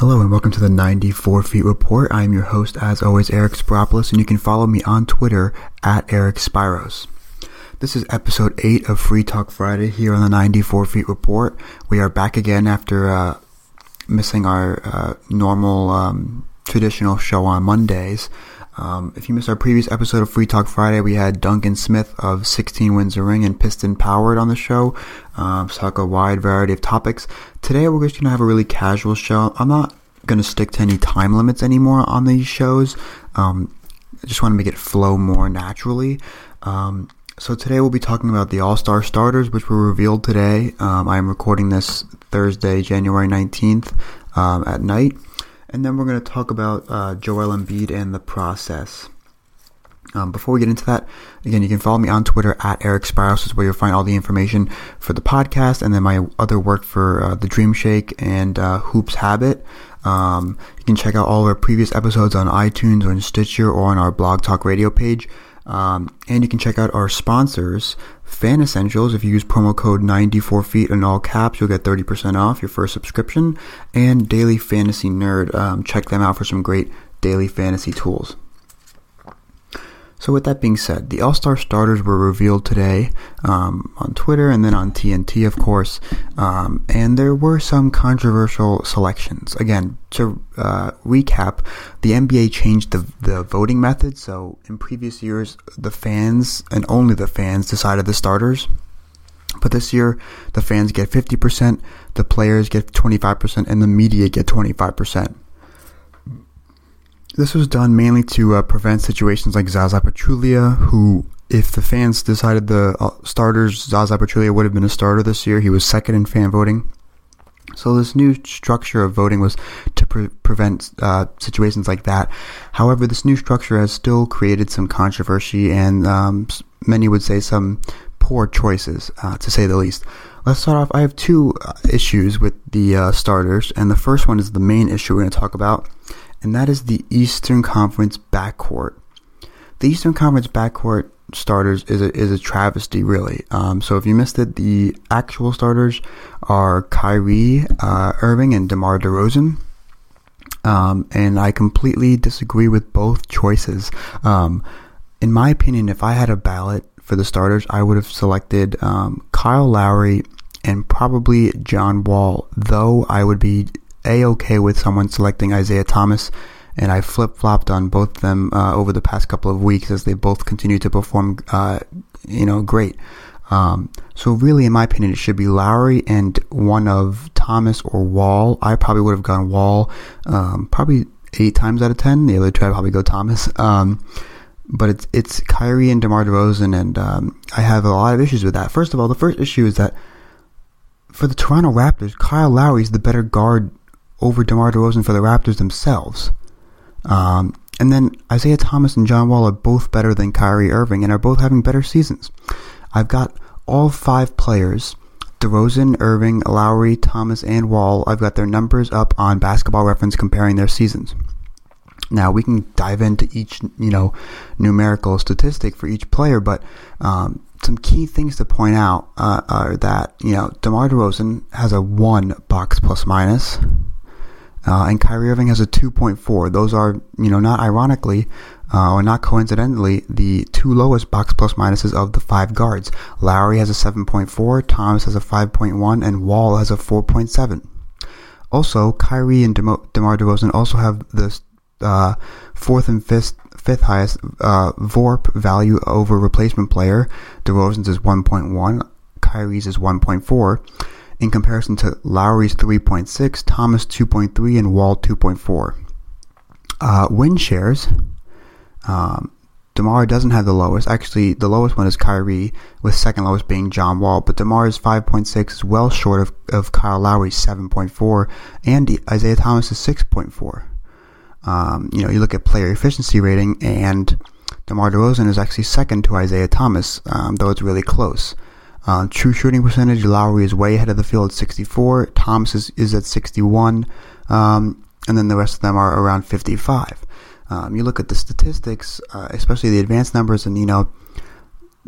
Hello and welcome to the 94 Feet Report. I am your host, as always, Eric Spiropoulos, and you can follow me on Twitter at Eric Spiros. This is episode 8 of Free Talk Friday here on the 94 Feet Report. We are back again after uh, missing our uh, normal um, traditional show on Mondays. Um, if you missed our previous episode of Free Talk Friday, we had Duncan Smith of 16 Wins a Ring and Piston Powered on the show. Um, to talk a wide variety of topics. Today we're just going to have a really casual show. I'm not going to stick to any time limits anymore on these shows. Um, I just want to make it flow more naturally. Um, so today we'll be talking about the All Star starters, which were revealed today. Um, I am recording this Thursday, January 19th um, at night. And then we're going to talk about uh, Joel Embiid and the process. Um, before we get into that, again, you can follow me on Twitter at Eric Spiros, is where you'll find all the information for the podcast and then my other work for uh, the Dream Shake and uh, Hoops Habit. Um, you can check out all of our previous episodes on iTunes or in Stitcher or on our Blog Talk Radio page. Um, and you can check out our sponsors, Fan Essentials. If you use promo code 94feet in all caps, you'll get 30% off your first subscription. And Daily Fantasy Nerd. Um, check them out for some great daily fantasy tools. So, with that being said, the All Star starters were revealed today um, on Twitter and then on TNT, of course. Um, and there were some controversial selections. Again, to uh, recap, the NBA changed the, the voting method. So, in previous years, the fans and only the fans decided the starters. But this year, the fans get 50%, the players get 25%, and the media get 25%. This was done mainly to uh, prevent situations like Zaza Pachulia, who, if the fans decided the uh, starters, Zaza Pachulia would have been a starter this year. He was second in fan voting. So this new structure of voting was to pre- prevent uh, situations like that. However, this new structure has still created some controversy and um, many would say some poor choices, uh, to say the least. Let's start off. I have two uh, issues with the uh, starters, and the first one is the main issue we're going to talk about, and that is the Eastern Conference backcourt. The Eastern Conference backcourt starters is a, is a travesty, really. Um, so if you missed it, the actual starters are Kyrie uh, Irving and DeMar DeRozan. Um, and I completely disagree with both choices. Um, in my opinion, if I had a ballot for the starters, I would have selected um, Kyle Lowry and probably John Wall, though I would be a okay with someone selecting Isaiah Thomas, and I flip flopped on both of them uh, over the past couple of weeks as they both continue to perform, uh, you know, great. Um, so really, in my opinion, it should be Lowry and one of Thomas or Wall. I probably would have gone Wall, um, probably eight times out of ten. The other two, I'd probably go Thomas. Um, but it's it's Kyrie and DeMar DeRozan, and um, I have a lot of issues with that. First of all, the first issue is that for the Toronto Raptors, Kyle Lowry is the better guard over DeMar DeRozan for the Raptors themselves. Um, and then Isaiah Thomas and John Wall are both better than Kyrie Irving and are both having better seasons. I've got all five players DeRozan, Irving, Lowry, Thomas, and Wall. I've got their numbers up on basketball reference comparing their seasons. Now we can dive into each, you know, numerical statistic for each player, but um, some key things to point out uh, are that you know DeMar DeRozan has a one box plus minus. Uh, and Kyrie Irving has a 2.4. Those are, you know, not ironically uh, or not coincidentally, the two lowest box plus minuses of the five guards. Lowry has a 7.4, Thomas has a 5.1, and Wall has a 4.7. Also, Kyrie and DeMar DeRozan also have the uh, fourth and fifth fifth highest uh, VORP value over replacement player. DeRozan's is 1.1, Kyrie's is 1.4 in comparison to Lowry's 3.6, Thomas 2.3, and Wall 2.4. Uh, win shares, um, DeMar doesn't have the lowest. Actually, the lowest one is Kyrie, with second lowest being John Wall. But DeMar's 5.6 is well short of, of Kyle Lowry's 7.4 and Isaiah Thomas's 6.4. Um, you know, you look at player efficiency rating, and DeMar DeRozan is actually second to Isaiah Thomas, um, though it's really close. Uh, true shooting percentage, Lowry is way ahead of the field at 64. Thomas is, is at 61. Um, and then the rest of them are around 55. Um, you look at the statistics, uh, especially the advanced numbers, and you know,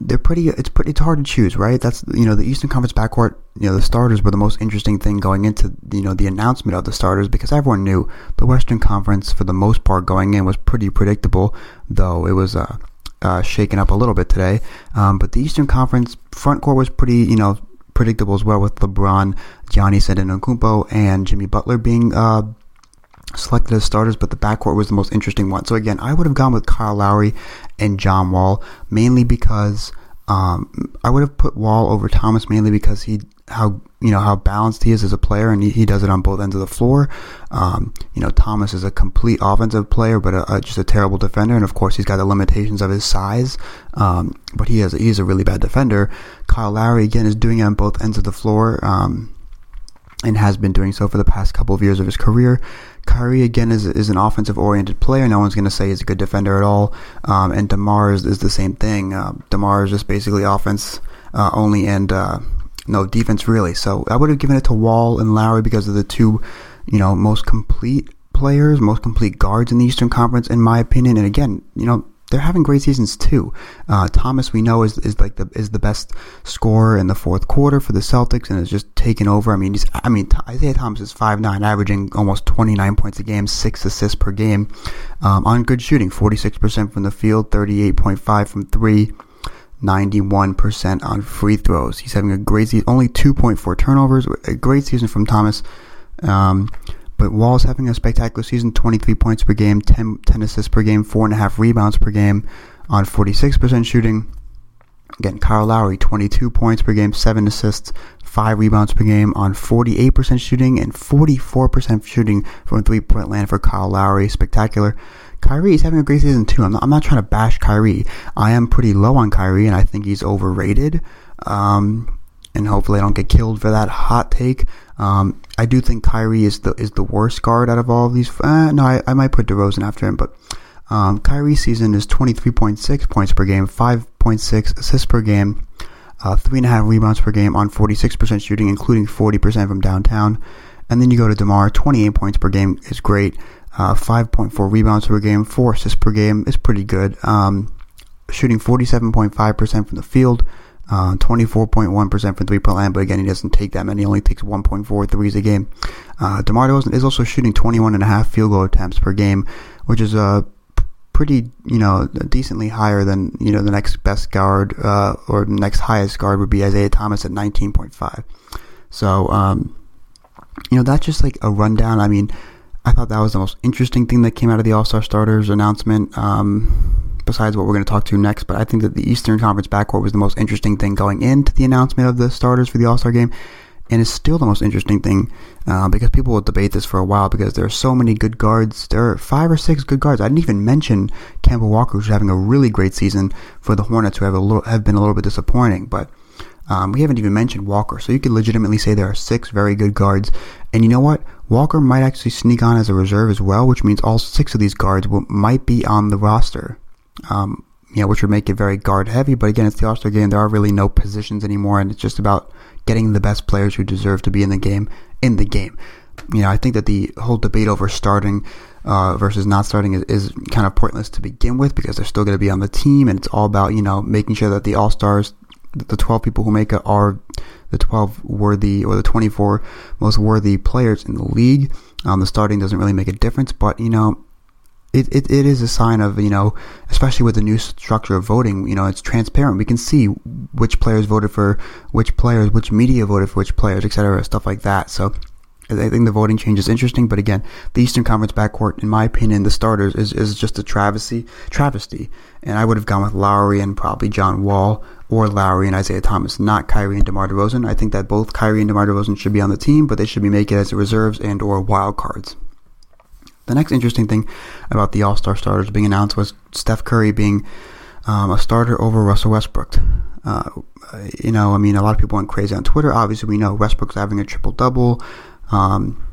they're pretty. It's pretty. It's hard to choose, right? That's you know the Eastern Conference backcourt. You know the starters were the most interesting thing going into you know the announcement of the starters because everyone knew the Western Conference for the most part going in was pretty predictable, though it was uh, uh shaken up a little bit today. Um, but the Eastern Conference front court was pretty you know predictable as well with LeBron, Giannis Antetokounmpo, and Jimmy Butler being uh, selected as starters, but the backcourt was the most interesting one. So again, I would have gone with Kyle Lowry and John Wall mainly because um, I would have put Wall over Thomas mainly because he how you know how balanced he is as a player and he, he does it on both ends of the floor. Um, you know Thomas is a complete offensive player, but a, a, just a terrible defender, and of course he's got the limitations of his size. Um, but he is he's a really bad defender. Kyle Lowry again is doing it on both ends of the floor. Um, and has been doing so for the past couple of years of his career. Kyrie again is is an offensive oriented player. No one's going to say he's a good defender at all. Um, and Demar is, is, the same thing. Uh, Demar is just basically offense uh, only and uh, no defense really. So I would have given it to Wall and Lowry because of the two, you know, most complete players, most complete guards in the Eastern Conference, in my opinion. And again, you know, they're having great seasons too. Uh, Thomas, we know, is is like the is the best scorer in the fourth quarter for the Celtics, and is just taken over. I mean, he's I mean Isaiah Thomas is five nine, averaging almost twenty nine points a game, six assists per game, um, on good shooting, forty six percent from the field, thirty eight point five from three. 91% on free throws. He's having a great season, only 2.4 turnovers, a great season from Thomas. Um, but Wall's having a spectacular season 23 points per game, 10, 10 assists per game, 4.5 rebounds per game on 46% shooting. Again, Kyle Lowry, 22 points per game, 7 assists, 5 rebounds per game on 48% shooting and 44% shooting from three point land for Kyle Lowry. Spectacular. Kyrie is having a great season too. I'm not, I'm not trying to bash Kyrie. I am pretty low on Kyrie and I think he's overrated. Um, and hopefully I don't get killed for that hot take. Um, I do think Kyrie is the is the worst guard out of all of these. Uh, no, I, I might put DeRozan after him, but um, Kyrie's season is 23.6 points per game, 5.6 assists per game, uh, three and a half rebounds per game on 46% shooting, including 40% from downtown. And then you go to DeMar, 28 points per game is great, uh, 5.4 rebounds per game, four assists per game is pretty good. Um, shooting 47.5% from the field, uh, 24.1% from three-point land, but again, he doesn't take that many. He only takes 1.4 threes a game. Uh, DeMar DeRozan is also shooting 21 and a half field goal attempts per game, which is uh, pretty, you know, decently higher than, you know, the next best guard, uh, or the next highest guard would be Isaiah Thomas at 19.5. So, um, you know, that's just like a rundown. I mean, I thought that was the most interesting thing that came out of the All-Star starters announcement. Um, besides what we're going to talk to next, but I think that the Eastern Conference backcourt was the most interesting thing going into the announcement of the starters for the All Star game, and is still the most interesting thing uh, because people will debate this for a while because there are so many good guards. There are five or six good guards. I didn't even mention Kemba Walker, who's having a really great season for the Hornets, who have a little have been a little bit disappointing, but. Um, we haven't even mentioned Walker, so you could legitimately say there are six very good guards. And you know what? Walker might actually sneak on as a reserve as well, which means all six of these guards will, might be on the roster um, you know, which would make it very guard heavy. But again, it's the All Star game. There are really no positions anymore, and it's just about getting the best players who deserve to be in the game in the game. You know, I think that the whole debate over starting uh, versus not starting is, is, kind of pointless to begin with because they're still going to be on the team, and it's all about you know making sure that the All Stars, the 12 people who make it, are the 12 worthy or the 24 most worthy players in the league. Um, the starting doesn't really make a difference, but you know it, it, it is a sign of, you know, especially with the new structure of voting, you know, it's transparent. We can see which players voted for which players, which media voted for which players, etc., stuff like that. So I think the voting change is interesting, but again, the Eastern Conference backcourt, in my opinion, the starters is, is just a travesty. Travesty, and I would have gone with Lowry and probably John Wall, or Lowry and Isaiah Thomas, not Kyrie and DeMar DeRozan. I think that both Kyrie and DeMar DeRozan should be on the team, but they should be making it as reserves and or wild cards. The next interesting thing about the All Star starters being announced was Steph Curry being um, a starter over Russell Westbrook. Uh, you know, I mean, a lot of people went crazy on Twitter. Obviously, we know Westbrook's having a triple double. Um,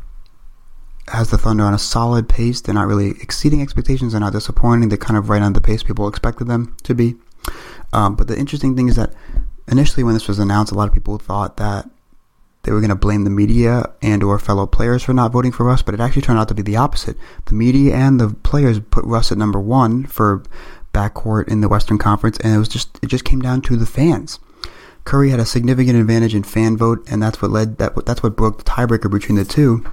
has the Thunder on a solid pace. They're not really exceeding expectations. They're not disappointing. They're kind of right on the pace people expected them to be. Um, but the interesting thing is that initially, when this was announced, a lot of people thought that they were going to blame the media and or fellow players for not voting for Russ, but it actually turned out to be the opposite. The media and the players put Russ at number one for backcourt in the Western Conference, and it was just it just came down to the fans. Curry had a significant advantage in fan vote, and that's what led that that's what broke the tiebreaker between the two,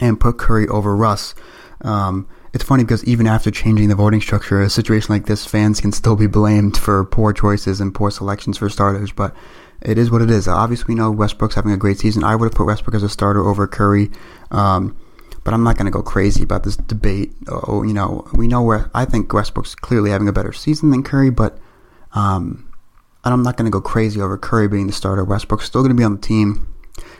and put Curry over Russ. Um, it's funny because even after changing the voting structure, a situation like this, fans can still be blamed for poor choices and poor selections for starters. But it is what it is. Obviously, we know Westbrook's having a great season. I would have put Westbrook as a starter over Curry. Um, but I'm not going to go crazy about this debate. Oh, you know, we know where I think Westbrook's clearly having a better season than Curry, but um, I'm not going to go crazy over Curry being the starter. Westbrook's still going to be on the team.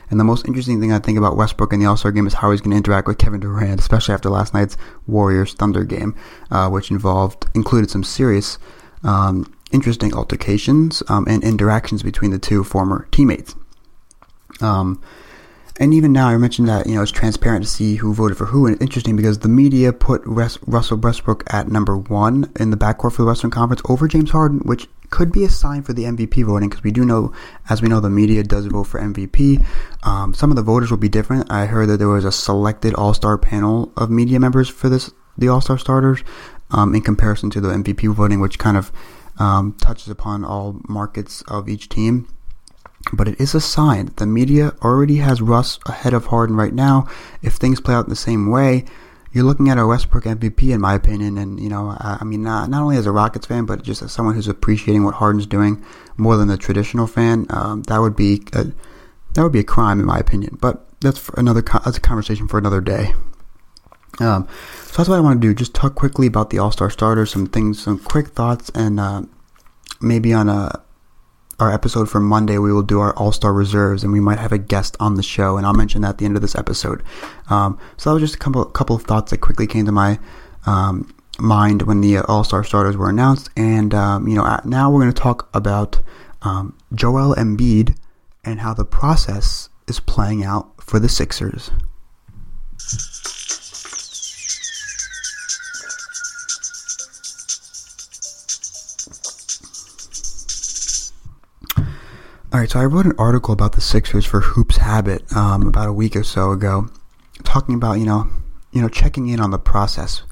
And the most interesting thing I think about Westbrook in the All Star game is how he's going to interact with Kevin Durant, especially after last night's Warriors Thunder game, uh, which involved included some serious, um, interesting altercations um, and interactions between the two former teammates. Um, and even now, I mentioned that you know it's transparent to see who voted for who, and it's interesting because the media put Russell Westbrook at number one in the backcourt for the Western Conference over James Harden, which could be a sign for the MVP voting because we do know, as we know, the media does vote for MVP. Um, some of the voters will be different. I heard that there was a selected All Star panel of media members for this the All Star starters, um, in comparison to the MVP voting, which kind of um, touches upon all markets of each team. But it is a sign that the media already has Russ ahead of Harden right now. If things play out in the same way, you're looking at a Westbrook MVP, in my opinion. And, you know, I, I mean, not, not only as a Rockets fan, but just as someone who's appreciating what Harden's doing more than the traditional fan, um, that would be a, that would be a crime, in my opinion. But that's another that's a conversation for another day. Um, so that's what I want to do. Just talk quickly about the All Star starters, some things, some quick thoughts, and uh, maybe on a our episode for Monday, we will do our All Star reserves, and we might have a guest on the show, and I'll mention that at the end of this episode. Um, so that was just a couple, couple of thoughts that quickly came to my um, mind when the All Star starters were announced, and um, you know now we're going to talk about um, Joel Embiid and how the process is playing out for the Sixers. All right, so I wrote an article about the Sixers for Hoops Habit um, about a week or so ago, talking about you know, you know, checking in on the process.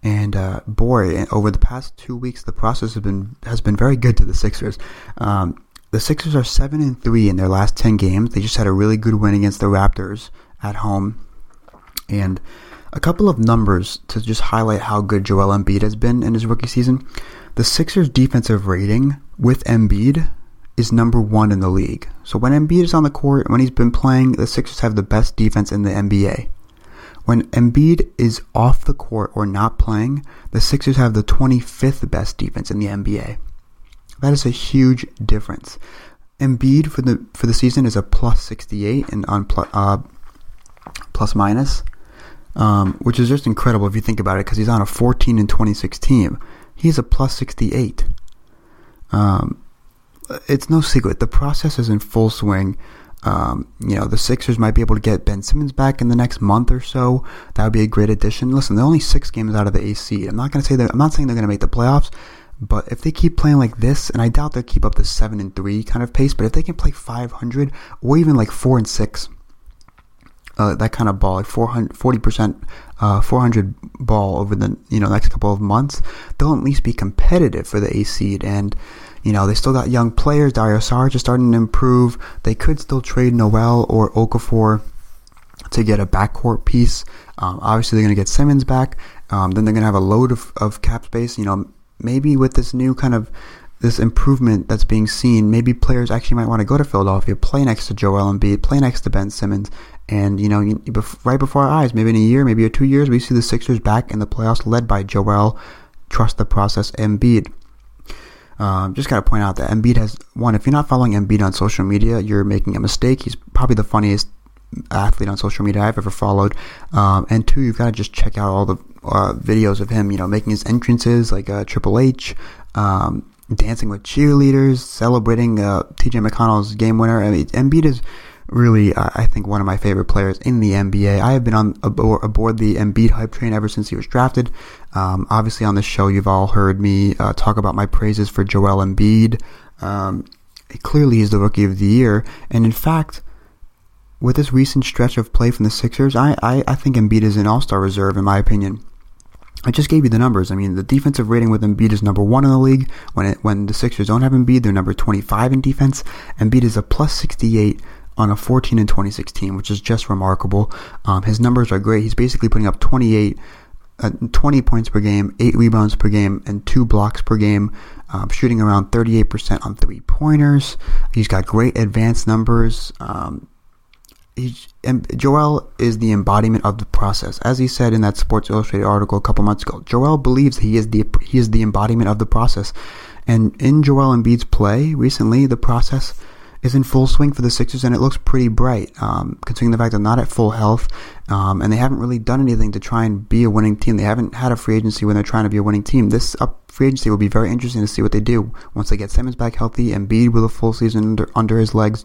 And uh, boy, over the past two weeks, the process has been has been very good to the Sixers. Um, the Sixers are seven and three in their last ten games. They just had a really good win against the Raptors at home, and a couple of numbers to just highlight how good Joel Embiid has been in his rookie season. The Sixers' defensive rating with Embiid is number one in the league. So when Embiid is on the court, and when he's been playing, the Sixers have the best defense in the NBA. When Embiid is off the court or not playing, the Sixers have the 25th best defense in the NBA. That is a huge difference. Embiid for the for the season is a plus 68 and on plus, uh, plus minus, um, which is just incredible if you think about it because he's on a 14 and 26 team. He's a plus 68. Um, it's no secret. The process is in full swing. Um, you know, the Sixers might be able to get Ben Simmons back in the next month or so. That would be a great addition. Listen, they're only six games out of the AC. I'm not going to say that. I'm not saying they're going to make the playoffs, but if they keep playing like this, and I doubt they'll keep up the seven and three kind of pace, but if they can play 500 or even like four and six, uh, that kind of ball, like 400, 40%, uh, 400 ball over the you know next couple of months, they'll at least be competitive for the eight seed. And you know, they still got young players. Dario Saric is starting to improve. They could still trade Noel or Okafor to get a backcourt piece. Um, obviously, they're going to get Simmons back. Um, then they're going to have a load of, of cap space. You know, maybe with this new kind of this improvement that's being seen, maybe players actually might want to go to Philadelphia, play next to Joel Embiid, play next to Ben Simmons, and you know, right before our eyes, maybe in a year, maybe in two years, we see the Sixers back in the playoffs, led by Joel. Trust the process, Embiid. Um, just got to point out that Embiid has one. If you're not following Embiid on social media, you're making a mistake. He's probably the funniest athlete on social media I've ever followed. Um, and two, you've got to just check out all the uh, videos of him, you know, making his entrances like uh, Triple H, um, dancing with cheerleaders, celebrating uh, T.J. McConnell's game winner. I mean, Embiid is really, uh, I think, one of my favorite players in the NBA. I have been on aboard, aboard the Embiid hype train ever since he was drafted. Um, obviously, on this show, you've all heard me uh, talk about my praises for Joel Embiid. Um, clearly, he's the rookie of the year, and in fact, with this recent stretch of play from the Sixers, I, I, I think Embiid is an All Star reserve, in my opinion. I just gave you the numbers. I mean, the defensive rating with Embiid is number one in the league. When it, when the Sixers don't have Embiid, they're number 25 in defense. Embiid is a plus 68 on a 14 and 26 team, which is just remarkable. Um, his numbers are great. He's basically putting up 28, uh, 20 points per game, 8 rebounds per game, and 2 blocks per game, um, shooting around 38% on three pointers. He's got great advanced numbers. Um, he's, Joel is the embodiment of the process. As he said in that Sports Illustrated article a couple months ago, Joel believes he is the he is the embodiment of the process. And in Joel Embiid's play recently, the process is in full swing for the Sixers, and it looks pretty bright, um, considering the fact they're not at full health, um, and they haven't really done anything to try and be a winning team. They haven't had a free agency when they're trying to be a winning team. This up free agency will be very interesting to see what they do once they get Simmons back healthy and Embiid with a full season under, under his legs.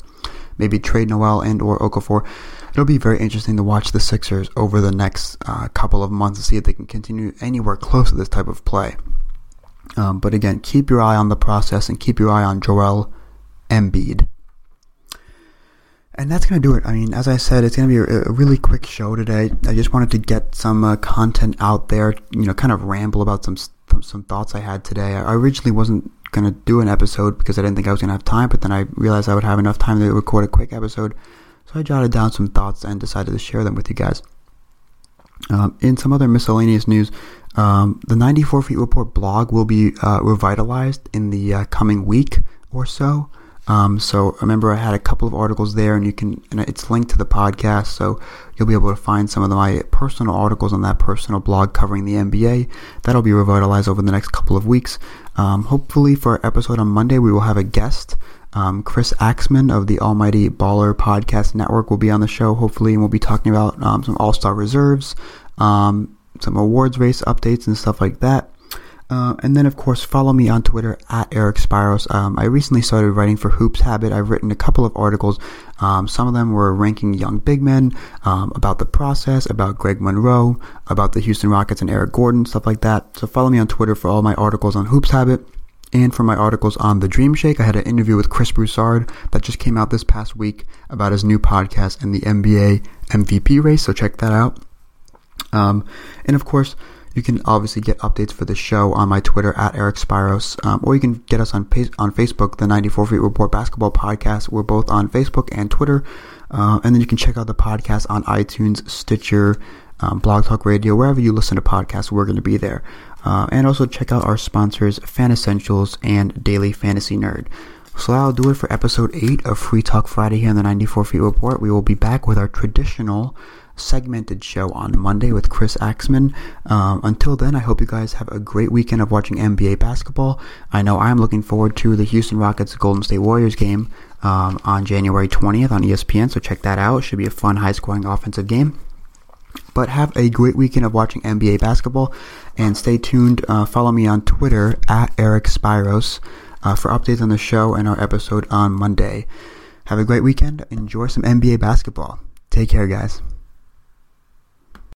Maybe trade Noel and or Okafor. It'll be very interesting to watch the Sixers over the next uh, couple of months to see if they can continue anywhere close to this type of play. Um, but again, keep your eye on the process and keep your eye on Joel Embiid. And that's going to do it. I mean, as I said, it's going to be a, a, really quick show today. I just wanted to get some uh, content out there, you know, kind of ramble about some some thoughts I had today. I originally wasn't going to do an episode because I didn't think I was going to have time, but then I realized I would have enough time to record a quick episode. So I jotted down some thoughts and decided to share them with you guys. Um, in some other miscellaneous news, um, the 94 Feet Report blog will be uh, revitalized in the uh, coming week or so. Um, so remember, I had a couple of articles there, and you can, and it's linked to the podcast, so you'll be able to find some of my personal articles on that personal blog covering the NBA. That'll be revitalized over the next couple of weeks. Um, hopefully, for our episode on Monday, we will have a guest. Um, Chris Axman of the Almighty Baller Podcast Network will be on the show, hopefully, and we'll be talking about um, some All Star reserves, um, some awards race updates, and stuff like that. Uh, and then, of course, follow me on Twitter at Eric Spiros. Um, I recently started writing for Hoops Habit. I've written a couple of articles. Um, some of them were ranking young big men, um, about the process, about Greg Monroe, about the Houston Rockets and Eric Gordon, stuff like that. So follow me on Twitter for all my articles on Hoops Habit. And for my articles on the Dream Shake, I had an interview with Chris Broussard that just came out this past week about his new podcast and the NBA MVP race. So check that out. Um, and of course, you can obviously get updates for the show on my Twitter at Eric Spiros, um, or you can get us on on Facebook, the 94 Feet Report Basketball Podcast. We're both on Facebook and Twitter, uh, and then you can check out the podcast on iTunes, Stitcher, um, Blog Talk Radio, wherever you listen to podcasts. We're going to be there, uh, and also check out our sponsors, Fan Essentials and Daily Fantasy Nerd. So that'll do it for episode 8 of Free Talk Friday here on the 94 Feet Report. We will be back with our traditional segmented show on Monday with Chris Axman. Um, until then, I hope you guys have a great weekend of watching NBA basketball. I know I'm looking forward to the Houston Rockets Golden State Warriors game um, on January 20th on ESPN, so check that out. It should be a fun, high scoring offensive game. But have a great weekend of watching NBA basketball and stay tuned. Uh, follow me on Twitter at Eric Spiros uh, for updates on the show and our episode on Monday. Have a great weekend. Enjoy some NBA basketball. Take care, guys.